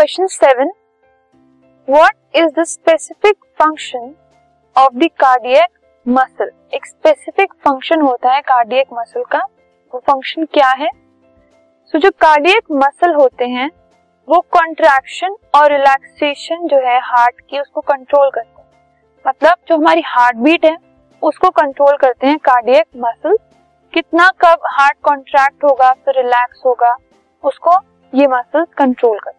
Question seven what is the specific function of the cardiac muscle एक specific function होता है cardiac muscle का। वो फ़ंक्शन क्या है? सो so, जो कार्डियक मसल होते हैं वो कॉन्ट्रैक्शन और रिलैक्सेशन जो है हार्ट की उसको कंट्रोल करते हैं। मतलब जो हमारी हार्ट बीट है उसको कंट्रोल करते हैं कार्डियक मसल कितना कब हार्ट कॉन्ट्रैक्ट होगा फिर रिलैक्स होगा उसको ये मसल कंट्रोल करते हैं।